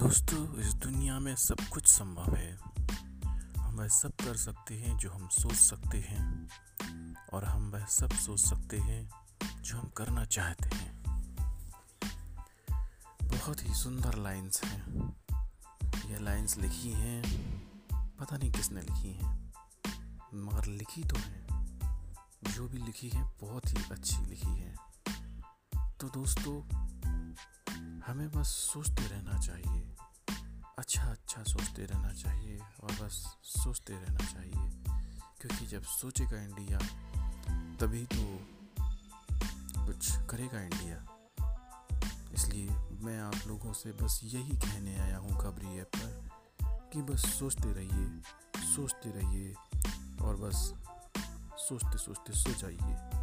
दोस्तों, इस दुनिया में सब कुछ संभव है। हम वह सब कर सकते हैं जो हम सोच सकते हैं और हम वह सब सोच सकते हैं जो हम करना चाहते हैं। बहुत ही सुंदर लाइंस हैं। ये लाइंस लिखी हैं, पता नहीं किसने लिखी हैं, मगर लिखी तो है। जो भी लिखी है, बहुत ही अच्छी लिखी है। तो दोस्तों हमें बस सोचते रहना चाहिए। अच्छा अच्छा सोचते रहना चाहिए और बस सोचते रहना चाहिए। क्योंकि जब सोचेगा इंडिया, तभी तो कुछ करेगा इंडिया। इसलिए मैं आप लोगों से बस यही कहने आया हूँ खबरी ऐप पर कि बस सोचते रहिए सोचते रहिए और बस सोचते सोचते सो जाइए।